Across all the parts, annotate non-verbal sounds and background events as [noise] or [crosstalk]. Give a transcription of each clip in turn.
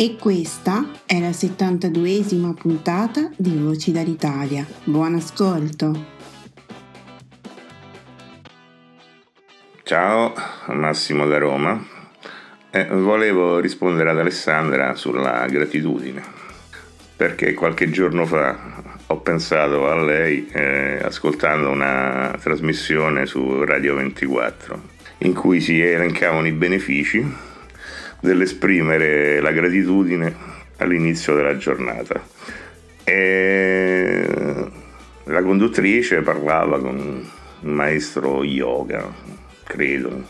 E questa è la 72esima puntata di Voci dall'Italia. Buon ascolto! Ciao, Massimo da Roma. Eh, volevo rispondere ad Alessandra sulla gratitudine, perché qualche giorno fa ho pensato a lei eh, ascoltando una trasmissione su Radio 24 in cui si elencavano i benefici dell'esprimere la gratitudine all'inizio della giornata. E la conduttrice parlava con un maestro yoga, credo,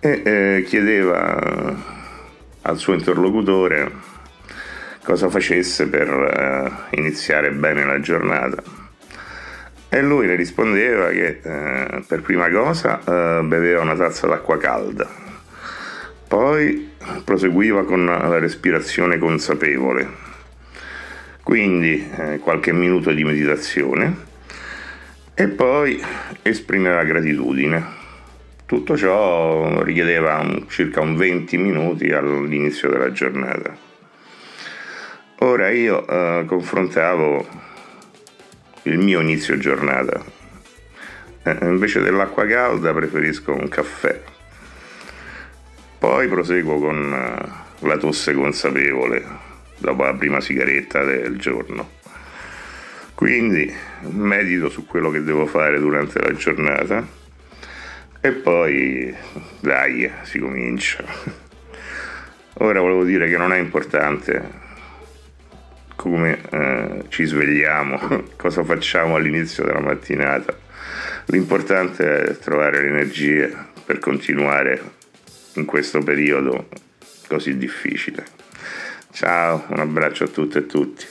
e eh, chiedeva al suo interlocutore cosa facesse per eh, iniziare bene la giornata. E lui le rispondeva che eh, per prima cosa eh, beveva una tazza d'acqua calda poi proseguiva con la respirazione consapevole, quindi eh, qualche minuto di meditazione e poi esprimeva gratitudine. Tutto ciò richiedeva un, circa un 20 minuti all'inizio della giornata. Ora io eh, confrontavo il mio inizio giornata. Eh, invece dell'acqua calda preferisco un caffè poi proseguo con eh, la tosse consapevole dopo la prima sigaretta del giorno. Quindi medito su quello che devo fare durante la giornata e poi dai, si comincia. [laughs] Ora volevo dire che non è importante come eh, ci svegliamo, [laughs] cosa facciamo all'inizio della mattinata. L'importante è trovare le energie per continuare in questo periodo così difficile. Ciao, un abbraccio a tutte e tutti.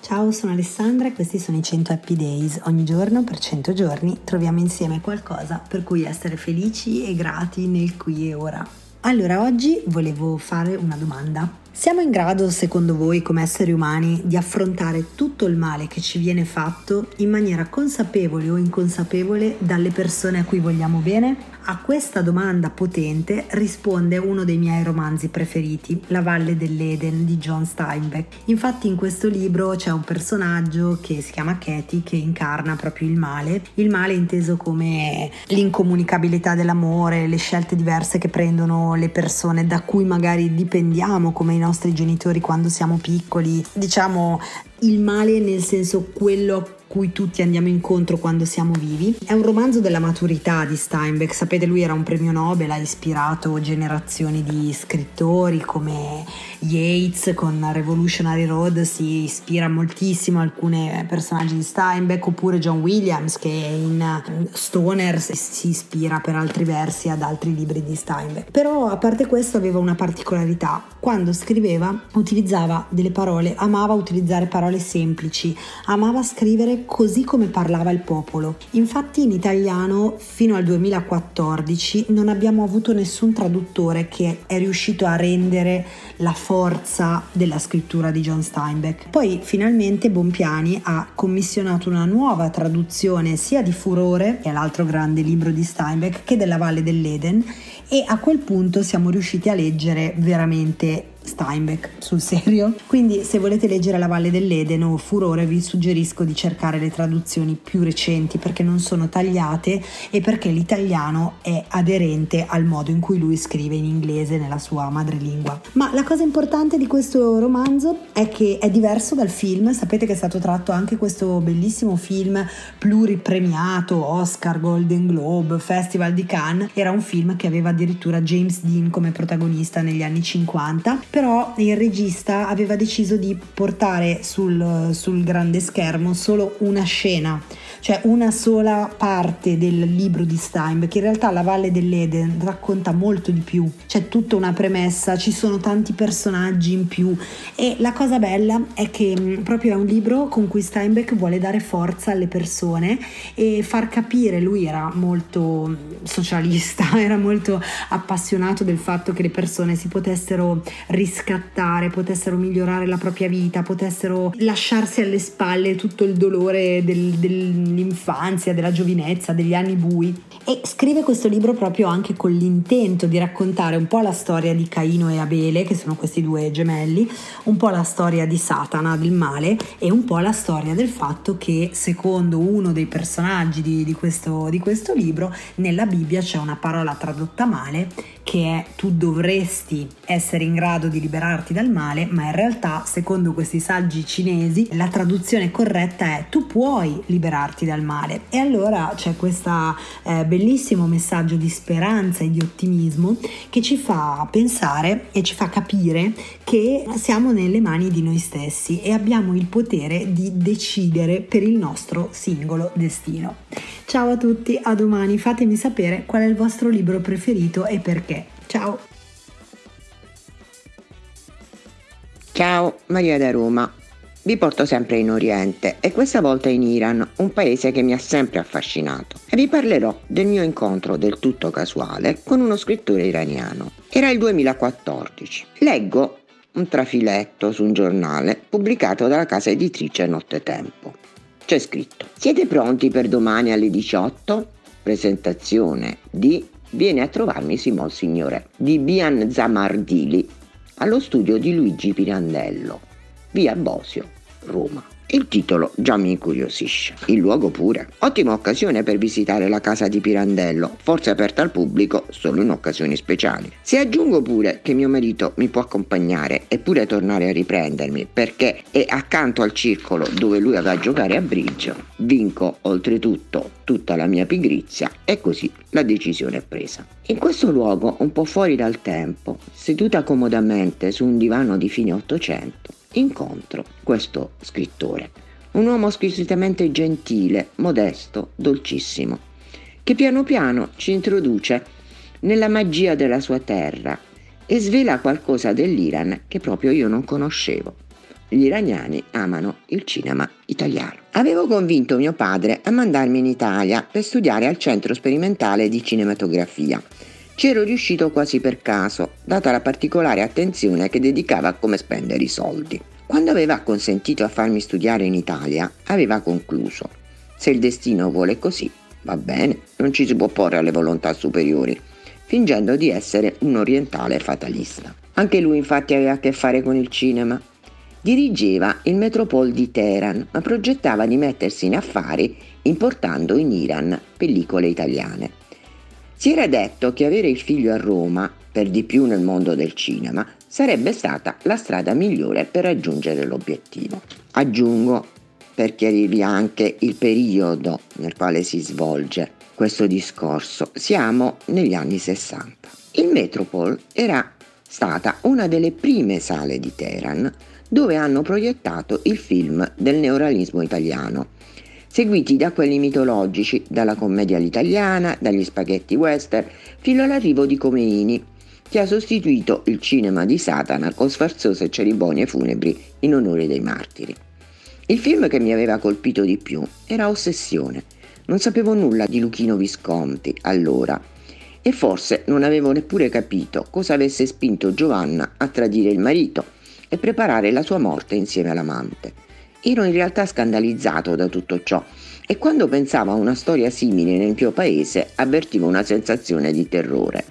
Ciao, sono Alessandra e questi sono i 100 Happy Days. Ogni giorno, per 100 giorni, troviamo insieme qualcosa per cui essere felici e grati nel qui e ora. Allora, oggi volevo fare una domanda. Siamo in grado, secondo voi, come esseri umani, di affrontare tutto il male che ci viene fatto in maniera consapevole o inconsapevole dalle persone a cui vogliamo bene? A questa domanda potente risponde uno dei miei romanzi preferiti, La Valle dell'Eden di John Steinbeck. Infatti in questo libro c'è un personaggio che si chiama Katie che incarna proprio il male, il male inteso come l'incomunicabilità dell'amore, le scelte diverse che prendono le persone da cui magari dipendiamo come nostri genitori quando siamo piccoli, diciamo il male nel senso quello cui tutti andiamo incontro quando siamo vivi. È un romanzo della maturità di Steinbeck, sapete lui era un premio Nobel, ha ispirato generazioni di scrittori come Yates con Revolutionary Road, si ispira moltissimo a alcuni personaggi di Steinbeck, oppure John Williams che in Stoner si ispira per altri versi ad altri libri di Steinbeck. Però a parte questo aveva una particolarità, quando scriveva utilizzava delle parole, amava utilizzare parole semplici, amava scrivere così come parlava il popolo. Infatti in italiano fino al 2014 non abbiamo avuto nessun traduttore che è riuscito a rendere la forza della scrittura di John Steinbeck. Poi finalmente Bompiani ha commissionato una nuova traduzione sia di Furore, che è l'altro grande libro di Steinbeck, che della Valle dell'Eden e a quel punto siamo riusciti a leggere veramente Steinbeck sul serio. Quindi se volete leggere La Valle dell'Eden o Furore vi suggerisco di cercare le traduzioni più recenti perché non sono tagliate e perché l'italiano è aderente al modo in cui lui scrive in inglese nella sua madrelingua. Ma la cosa importante di questo romanzo è che è diverso dal film, sapete che è stato tratto anche questo bellissimo film pluripremiato, Oscar, Golden Globe, Festival di Cannes, era un film che aveva addirittura James Dean come protagonista negli anni 50 però il regista aveva deciso di portare sul, sul grande schermo solo una scena cioè una sola parte del libro di Steinbeck. In realtà La Valle dell'Eden racconta molto di più, c'è tutta una premessa, ci sono tanti personaggi in più e la cosa bella è che mm, proprio è un libro con cui Steinbeck vuole dare forza alle persone e far capire, lui era molto mm, socialista, [laughs] era molto appassionato del fatto che le persone si potessero riscattare, potessero migliorare la propria vita, potessero lasciarsi alle spalle tutto il dolore del, del dell'infanzia, della giovinezza, degli anni bui e scrive questo libro proprio anche con l'intento di raccontare un po' la storia di Caino e Abele, che sono questi due gemelli, un po' la storia di Satana, del male e un po' la storia del fatto che secondo uno dei personaggi di, di, questo, di questo libro nella Bibbia c'è una parola tradotta male che è tu dovresti essere in grado di liberarti dal male, ma in realtà secondo questi saggi cinesi la traduzione corretta è tu puoi liberarti dal male. E allora c'è questo eh, bellissimo messaggio di speranza e di ottimismo che ci fa pensare e ci fa capire che siamo nelle mani di noi stessi e abbiamo il potere di decidere per il nostro singolo destino. Ciao a tutti, a domani, fatemi sapere qual è il vostro libro preferito e perché. Ciao! Ciao, Maria da Roma. Vi porto sempre in Oriente e questa volta in Iran, un paese che mi ha sempre affascinato. E vi parlerò del mio incontro del tutto casuale con uno scrittore iraniano. Era il 2014. Leggo un trafiletto su un giornale pubblicato dalla casa editrice Nottetempo c'è scritto siete pronti per domani alle 18? Presentazione di Viene a trovarmi Simon Signore di Bian Zamardili allo studio di Luigi Pirandello, via Bosio, Roma. Il titolo già mi incuriosisce, il luogo pure. Ottima occasione per visitare la casa di Pirandello, forse aperta al pubblico solo in occasioni speciali. Se aggiungo pure che mio marito mi può accompagnare e pure tornare a riprendermi perché è accanto al circolo dove lui va a giocare a bridge, vinco oltretutto tutta la mia pigrizia e così la decisione è presa. In questo luogo, un po' fuori dal tempo, seduta comodamente su un divano di fine Ottocento, incontro questo scrittore, un uomo squisitamente gentile, modesto, dolcissimo, che piano piano ci introduce nella magia della sua terra e svela qualcosa dell'Iran che proprio io non conoscevo. Gli iraniani amano il cinema italiano. Avevo convinto mio padre a mandarmi in Italia per studiare al Centro Sperimentale di Cinematografia. Ci ero riuscito quasi per caso, data la particolare attenzione che dedicava a come spendere i soldi. Quando aveva acconsentito a farmi studiare in Italia, aveva concluso: Se il destino vuole così, va bene, non ci si può porre alle volontà superiori, fingendo di essere un orientale fatalista. Anche lui infatti aveva a che fare con il cinema Dirigeva il Metropol di Teheran, ma progettava di mettersi in affari importando in Iran pellicole italiane. Si era detto che avere il figlio a Roma, per di più nel mondo del cinema, sarebbe stata la strada migliore per raggiungere l'obiettivo. Aggiungo, per chiarirvi anche il periodo nel quale si svolge questo discorso, siamo negli anni 60. Il Metropol era stata una delle prime sale di Teheran dove hanno proiettato il film del neorealismo italiano, seguiti da quelli mitologici, dalla commedia all'italiana, dagli spaghetti western, fino all'arrivo di Comeini, che ha sostituito il cinema di Satana con sfarzose cerimonie funebri in onore dei martiri. Il film che mi aveva colpito di più era Ossessione. Non sapevo nulla di Luchino Visconti allora e forse non avevo neppure capito cosa avesse spinto Giovanna a tradire il marito e preparare la sua morte insieme all'amante. Ero in realtà scandalizzato da tutto ciò e quando pensavo a una storia simile nel mio paese avvertivo una sensazione di terrore.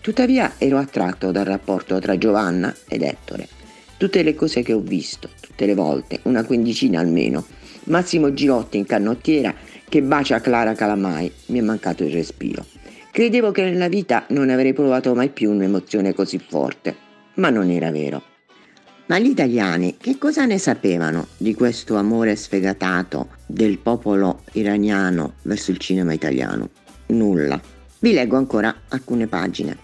Tuttavia ero attratto dal rapporto tra Giovanna ed Ettore. Tutte le cose che ho visto, tutte le volte, una quindicina almeno, Massimo Girotti in canottiera che bacia Clara Calamai, mi è mancato il respiro. Credevo che nella vita non avrei provato mai più un'emozione così forte, ma non era vero. Ma gli italiani che cosa ne sapevano di questo amore sfegatato del popolo iraniano verso il cinema italiano? Nulla. Vi leggo ancora alcune pagine.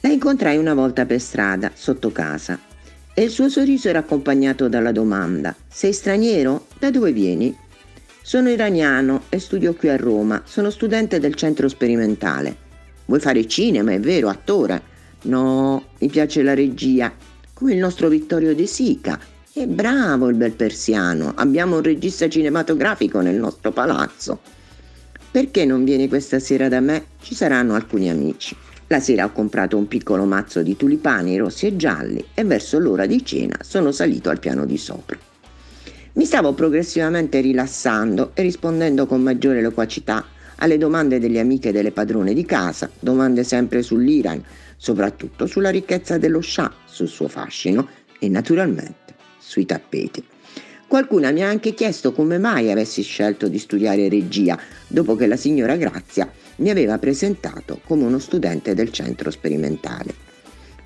La incontrai una volta per strada, sotto casa, e il suo sorriso era accompagnato dalla domanda: Sei straniero? Da dove vieni? Sono iraniano e studio qui a Roma, sono studente del centro sperimentale. Vuoi fare cinema, è vero, attore? No, mi piace la regia, come il nostro Vittorio De Sica. È bravo il bel persiano, abbiamo un regista cinematografico nel nostro palazzo. Perché non vieni questa sera da me? Ci saranno alcuni amici. La sera ho comprato un piccolo mazzo di tulipani rossi e gialli e verso l'ora di cena sono salito al piano di sopra. Mi stavo progressivamente rilassando e rispondendo con maggiore loquacità alle domande delle amiche delle padrone di casa, domande sempre sull'Iran, soprattutto sulla ricchezza dello Shah, sul suo fascino e naturalmente sui tappeti. Qualcuna mi ha anche chiesto come mai avessi scelto di studiare regia dopo che la signora Grazia mi aveva presentato come uno studente del centro sperimentale.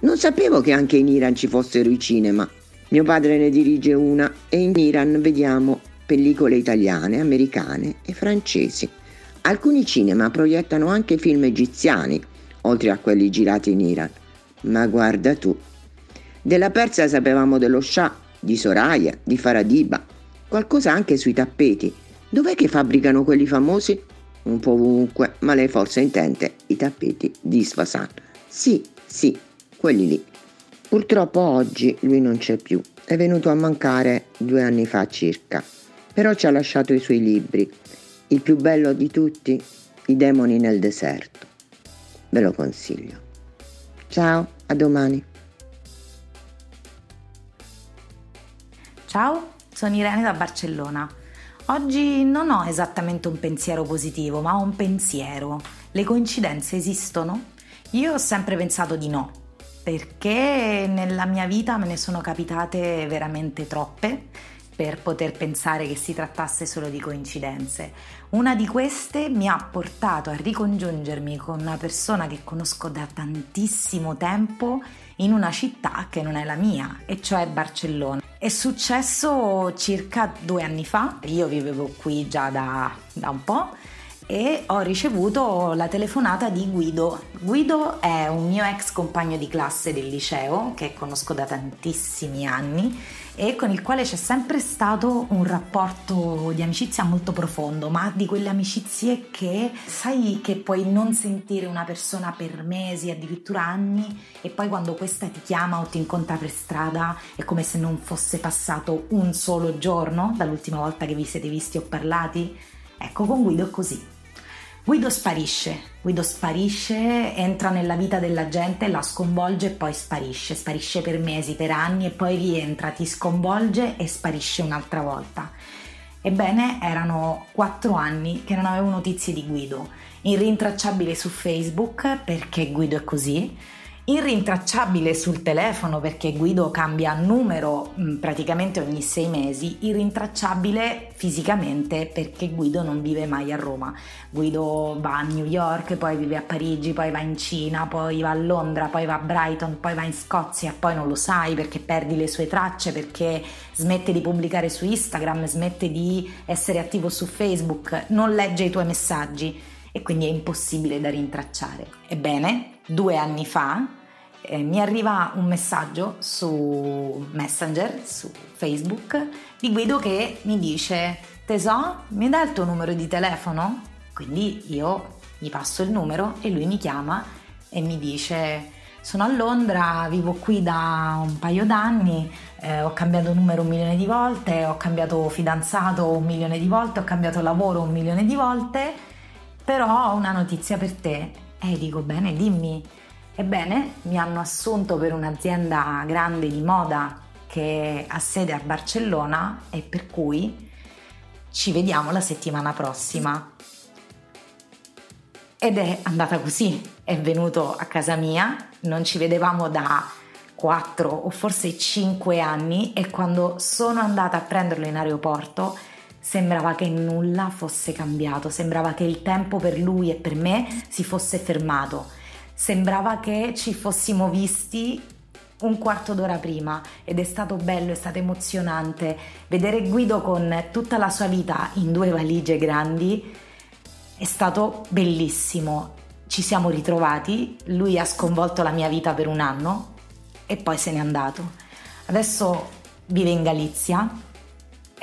Non sapevo che anche in Iran ci fossero i cinema. Mio padre ne dirige una e in Iran vediamo pellicole italiane, americane e francesi. Alcuni cinema proiettano anche film egiziani oltre a quelli girati in Iran. Ma guarda tu. Della Persia sapevamo dello Shah, di Soraya, di Faradiba, qualcosa anche sui tappeti. Dov'è che fabbricano quelli famosi? Un po' ovunque, ma lei forse intende i tappeti di Isfasan. Sì, sì, quelli lì. Purtroppo oggi lui non c'è più, è venuto a mancare due anni fa circa, però ci ha lasciato i suoi libri. Il più bello di tutti, I demoni nel deserto ve lo consiglio. Ciao, a domani. Ciao, sono Irene da Barcellona. Oggi non ho esattamente un pensiero positivo, ma un pensiero. Le coincidenze esistono? Io ho sempre pensato di no, perché nella mia vita me ne sono capitate veramente troppe per poter pensare che si trattasse solo di coincidenze. Una di queste mi ha portato a ricongiungermi con una persona che conosco da tantissimo tempo in una città che non è la mia, e cioè Barcellona. È successo circa due anni fa, io vivevo qui già da, da un po' e ho ricevuto la telefonata di Guido. Guido è un mio ex compagno di classe del liceo che conosco da tantissimi anni e con il quale c'è sempre stato un rapporto di amicizia molto profondo, ma di quelle amicizie che sai che puoi non sentire una persona per mesi, addirittura anni, e poi quando questa ti chiama o ti incontra per strada è come se non fosse passato un solo giorno dall'ultima volta che vi siete visti o parlati. Ecco, con Guido è così. Guido sparisce, Guido sparisce, entra nella vita della gente, la sconvolge e poi sparisce, sparisce per mesi, per anni e poi rientra, ti sconvolge e sparisce un'altra volta. Ebbene, erano quattro anni che non avevo notizie di Guido, irrintracciabile su Facebook perché Guido è così, irrintracciabile sul telefono perché Guido cambia numero mm, praticamente ogni sei mesi, irrintracciabile fisicamente perché Guido non vive mai a Roma. Guido va a New York, poi vive a Parigi, poi va in Cina, poi va a Londra, poi va a Brighton, poi va in Scozia, poi non lo sai perché perdi le sue tracce, perché smette di pubblicare su Instagram, smette di essere attivo su Facebook, non legge i tuoi messaggi e quindi è impossibile da rintracciare. Ebbene, due anni fa eh, mi arriva un messaggio su Messenger, su Facebook, di Guido che mi dice Tesò, mi dai il tuo numero di telefono? Quindi io gli passo il numero e lui mi chiama e mi dice Sono a Londra, vivo qui da un paio d'anni, eh, ho cambiato numero un milione di volte, ho cambiato fidanzato un milione di volte, ho cambiato lavoro un milione di volte, però ho una notizia per te. E eh, dico bene, dimmi. Ebbene, mi hanno assunto per un'azienda grande di moda che ha sede a Barcellona e per cui ci vediamo la settimana prossima. Ed è andata così, è venuto a casa mia, non ci vedevamo da 4 o forse 5 anni e quando sono andata a prenderlo in aeroporto sembrava che nulla fosse cambiato, sembrava che il tempo per lui e per me si fosse fermato, sembrava che ci fossimo visti un quarto d'ora prima ed è stato bello, è stato emozionante vedere Guido con tutta la sua vita in due valigie grandi è stato bellissimo. Ci siamo ritrovati, lui ha sconvolto la mia vita per un anno e poi se n'è andato. Adesso vive in Galizia,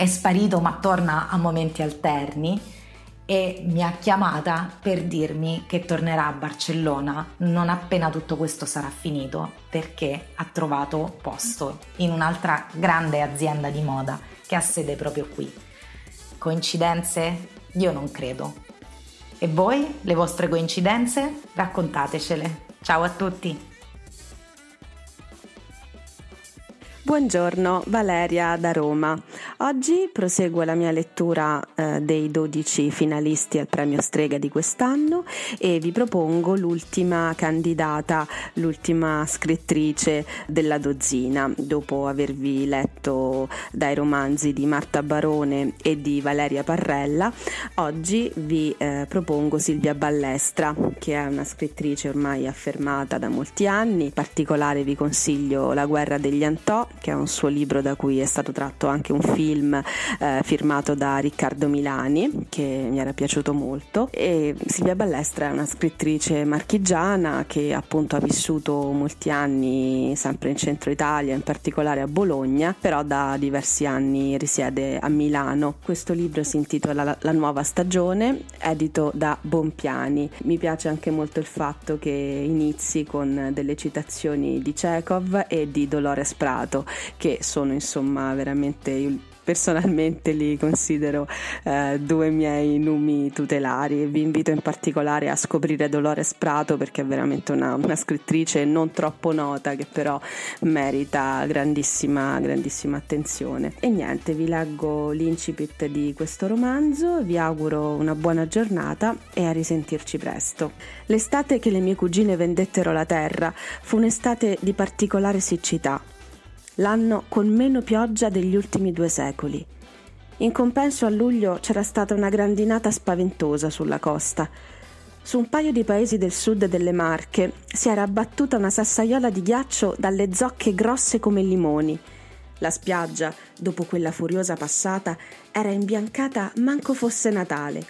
è sparito ma torna a momenti alterni e mi ha chiamata per dirmi che tornerà a Barcellona non appena tutto questo sarà finito perché ha trovato posto in un'altra grande azienda di moda che ha sede proprio qui. Coincidenze? Io non credo. E voi, le vostre coincidenze? Raccontatecele. Ciao a tutti! Buongiorno, Valeria da Roma. Oggi proseguo la mia lettura eh, dei 12 finalisti al premio Strega di quest'anno e vi propongo l'ultima candidata, l'ultima scrittrice della dozzina. Dopo avervi letto dai romanzi di Marta Barone e di Valeria Parrella, oggi vi eh, propongo Silvia Ballestra, che è una scrittrice ormai affermata da molti anni. In particolare vi consiglio La guerra degli Antò che è un suo libro da cui è stato tratto anche un film eh, firmato da Riccardo Milani, che mi era piaciuto molto. E Silvia Ballestra è una scrittrice marchigiana che appunto ha vissuto molti anni sempre in centro Italia, in particolare a Bologna, però da diversi anni risiede a Milano. Questo libro si intitola La, nuova stagione, edito da Bompiani. Mi piace anche molto il fatto che inizi con delle citazioni di Chekhov e di Dolores Prato, che sono insomma veramente personalmente li considero eh, due miei numi tutelari e vi invito in particolare a scoprire Dolores Prato perché è veramente una, una scrittrice non troppo nota che però merita grandissima, grandissima attenzione. E niente, vi leggo l'incipit di questo romanzo, vi auguro una buona giornata e a risentirci presto. L'estate che le mie cugine vendettero la terra fu un'estate di particolare siccità l'anno con meno pioggia degli ultimi due secoli. In compenso a luglio c'era stata una grandinata spaventosa sulla costa. Su un paio di paesi del sud delle Marche si era abbattuta una sassaiola di ghiaccio dalle zocche grosse come limoni. La spiaggia, dopo quella furiosa passata, era imbiancata manco fosse Natale.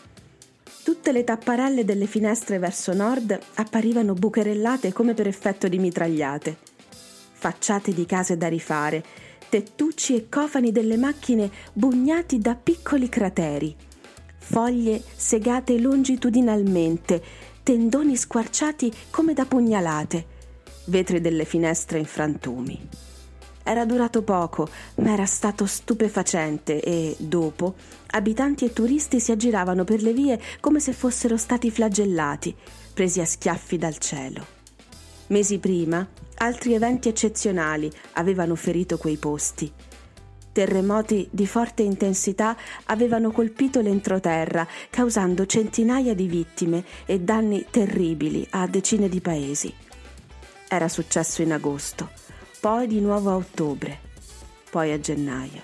Tutte le tapparelle delle finestre verso nord apparivano bucherellate come per effetto di mitragliate facciate di case da rifare, tettucci e cofani delle macchine bugnati da piccoli crateri, foglie segate longitudinalmente, tendoni squarciati come da pugnalate, vetri delle finestre in frantumi. Era durato poco, ma era stato stupefacente e, dopo, abitanti e turisti si aggiravano per le vie come se fossero stati flagellati, presi a schiaffi dal cielo. Mesi prima, altri eventi eccezionali avevano ferito quei posti. Terremoti di forte intensità avevano colpito l'entroterra, causando centinaia di vittime e danni terribili a decine di paesi. Era successo in agosto, poi di nuovo a ottobre, poi a gennaio.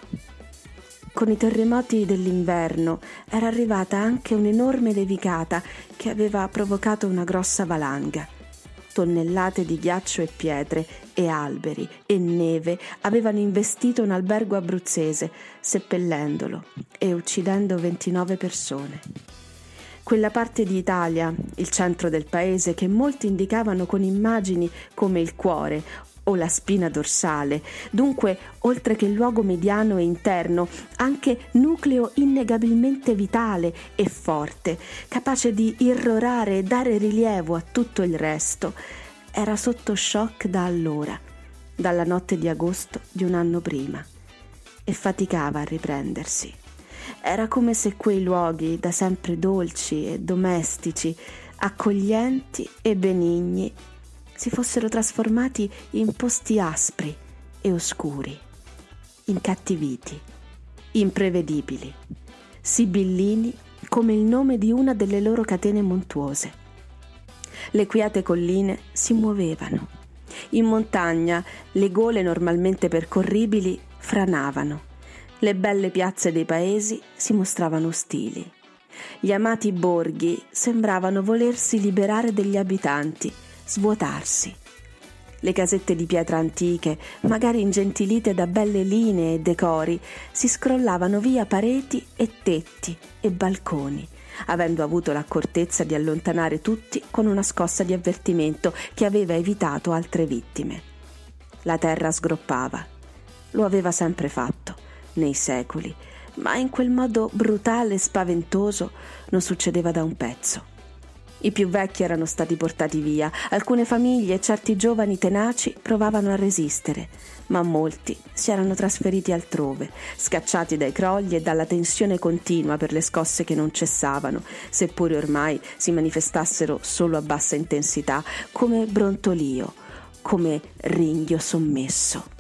Con i terremoti dell'inverno era arrivata anche un'enorme levicata che aveva provocato una grossa valanga tonnellate di ghiaccio e pietre e alberi e neve avevano investito un albergo abruzzese, seppellendolo e uccidendo 29 persone. Quella parte di Italia, il centro del paese, che molti indicavano con immagini come il cuore o la spina dorsale, dunque, oltre che luogo mediano e interno, anche nucleo innegabilmente vitale e forte, capace di irrorare e dare rilievo a tutto il resto, era sotto shock da allora, dalla notte di agosto di un anno prima, e faticava a riprendersi. Era come se quei luoghi, da sempre dolci e domestici, accoglienti e benigni, si fossero trasformati in posti aspri e oscuri, incattiviti, imprevedibili, sibillini come il nome di una delle loro catene montuose. Le quiete colline si muovevano. In montagna le gole normalmente percorribili franavano. Le belle piazze dei paesi si mostravano ostili. Gli amati borghi sembravano volersi liberare degli abitanti, svuotarsi. Le casette di pietra antiche, magari ingentilite da belle linee e decori, si scrollavano via pareti e tetti e balconi, avendo avuto l'accortezza di allontanare tutti con una scossa di avvertimento che aveva evitato altre vittime. La terra sgroppava. Lo aveva sempre fatto, nei secoli, ma in quel modo brutale e spaventoso non succedeva da un pezzo. I più vecchi erano stati portati via, alcune famiglie e certi giovani tenaci provavano a resistere, ma molti si erano trasferiti altrove, scacciati dai crolli e dalla tensione continua per le scosse che non cessavano, seppure ormai si manifestassero solo a bassa intensità, come brontolio, come ringhio sommesso.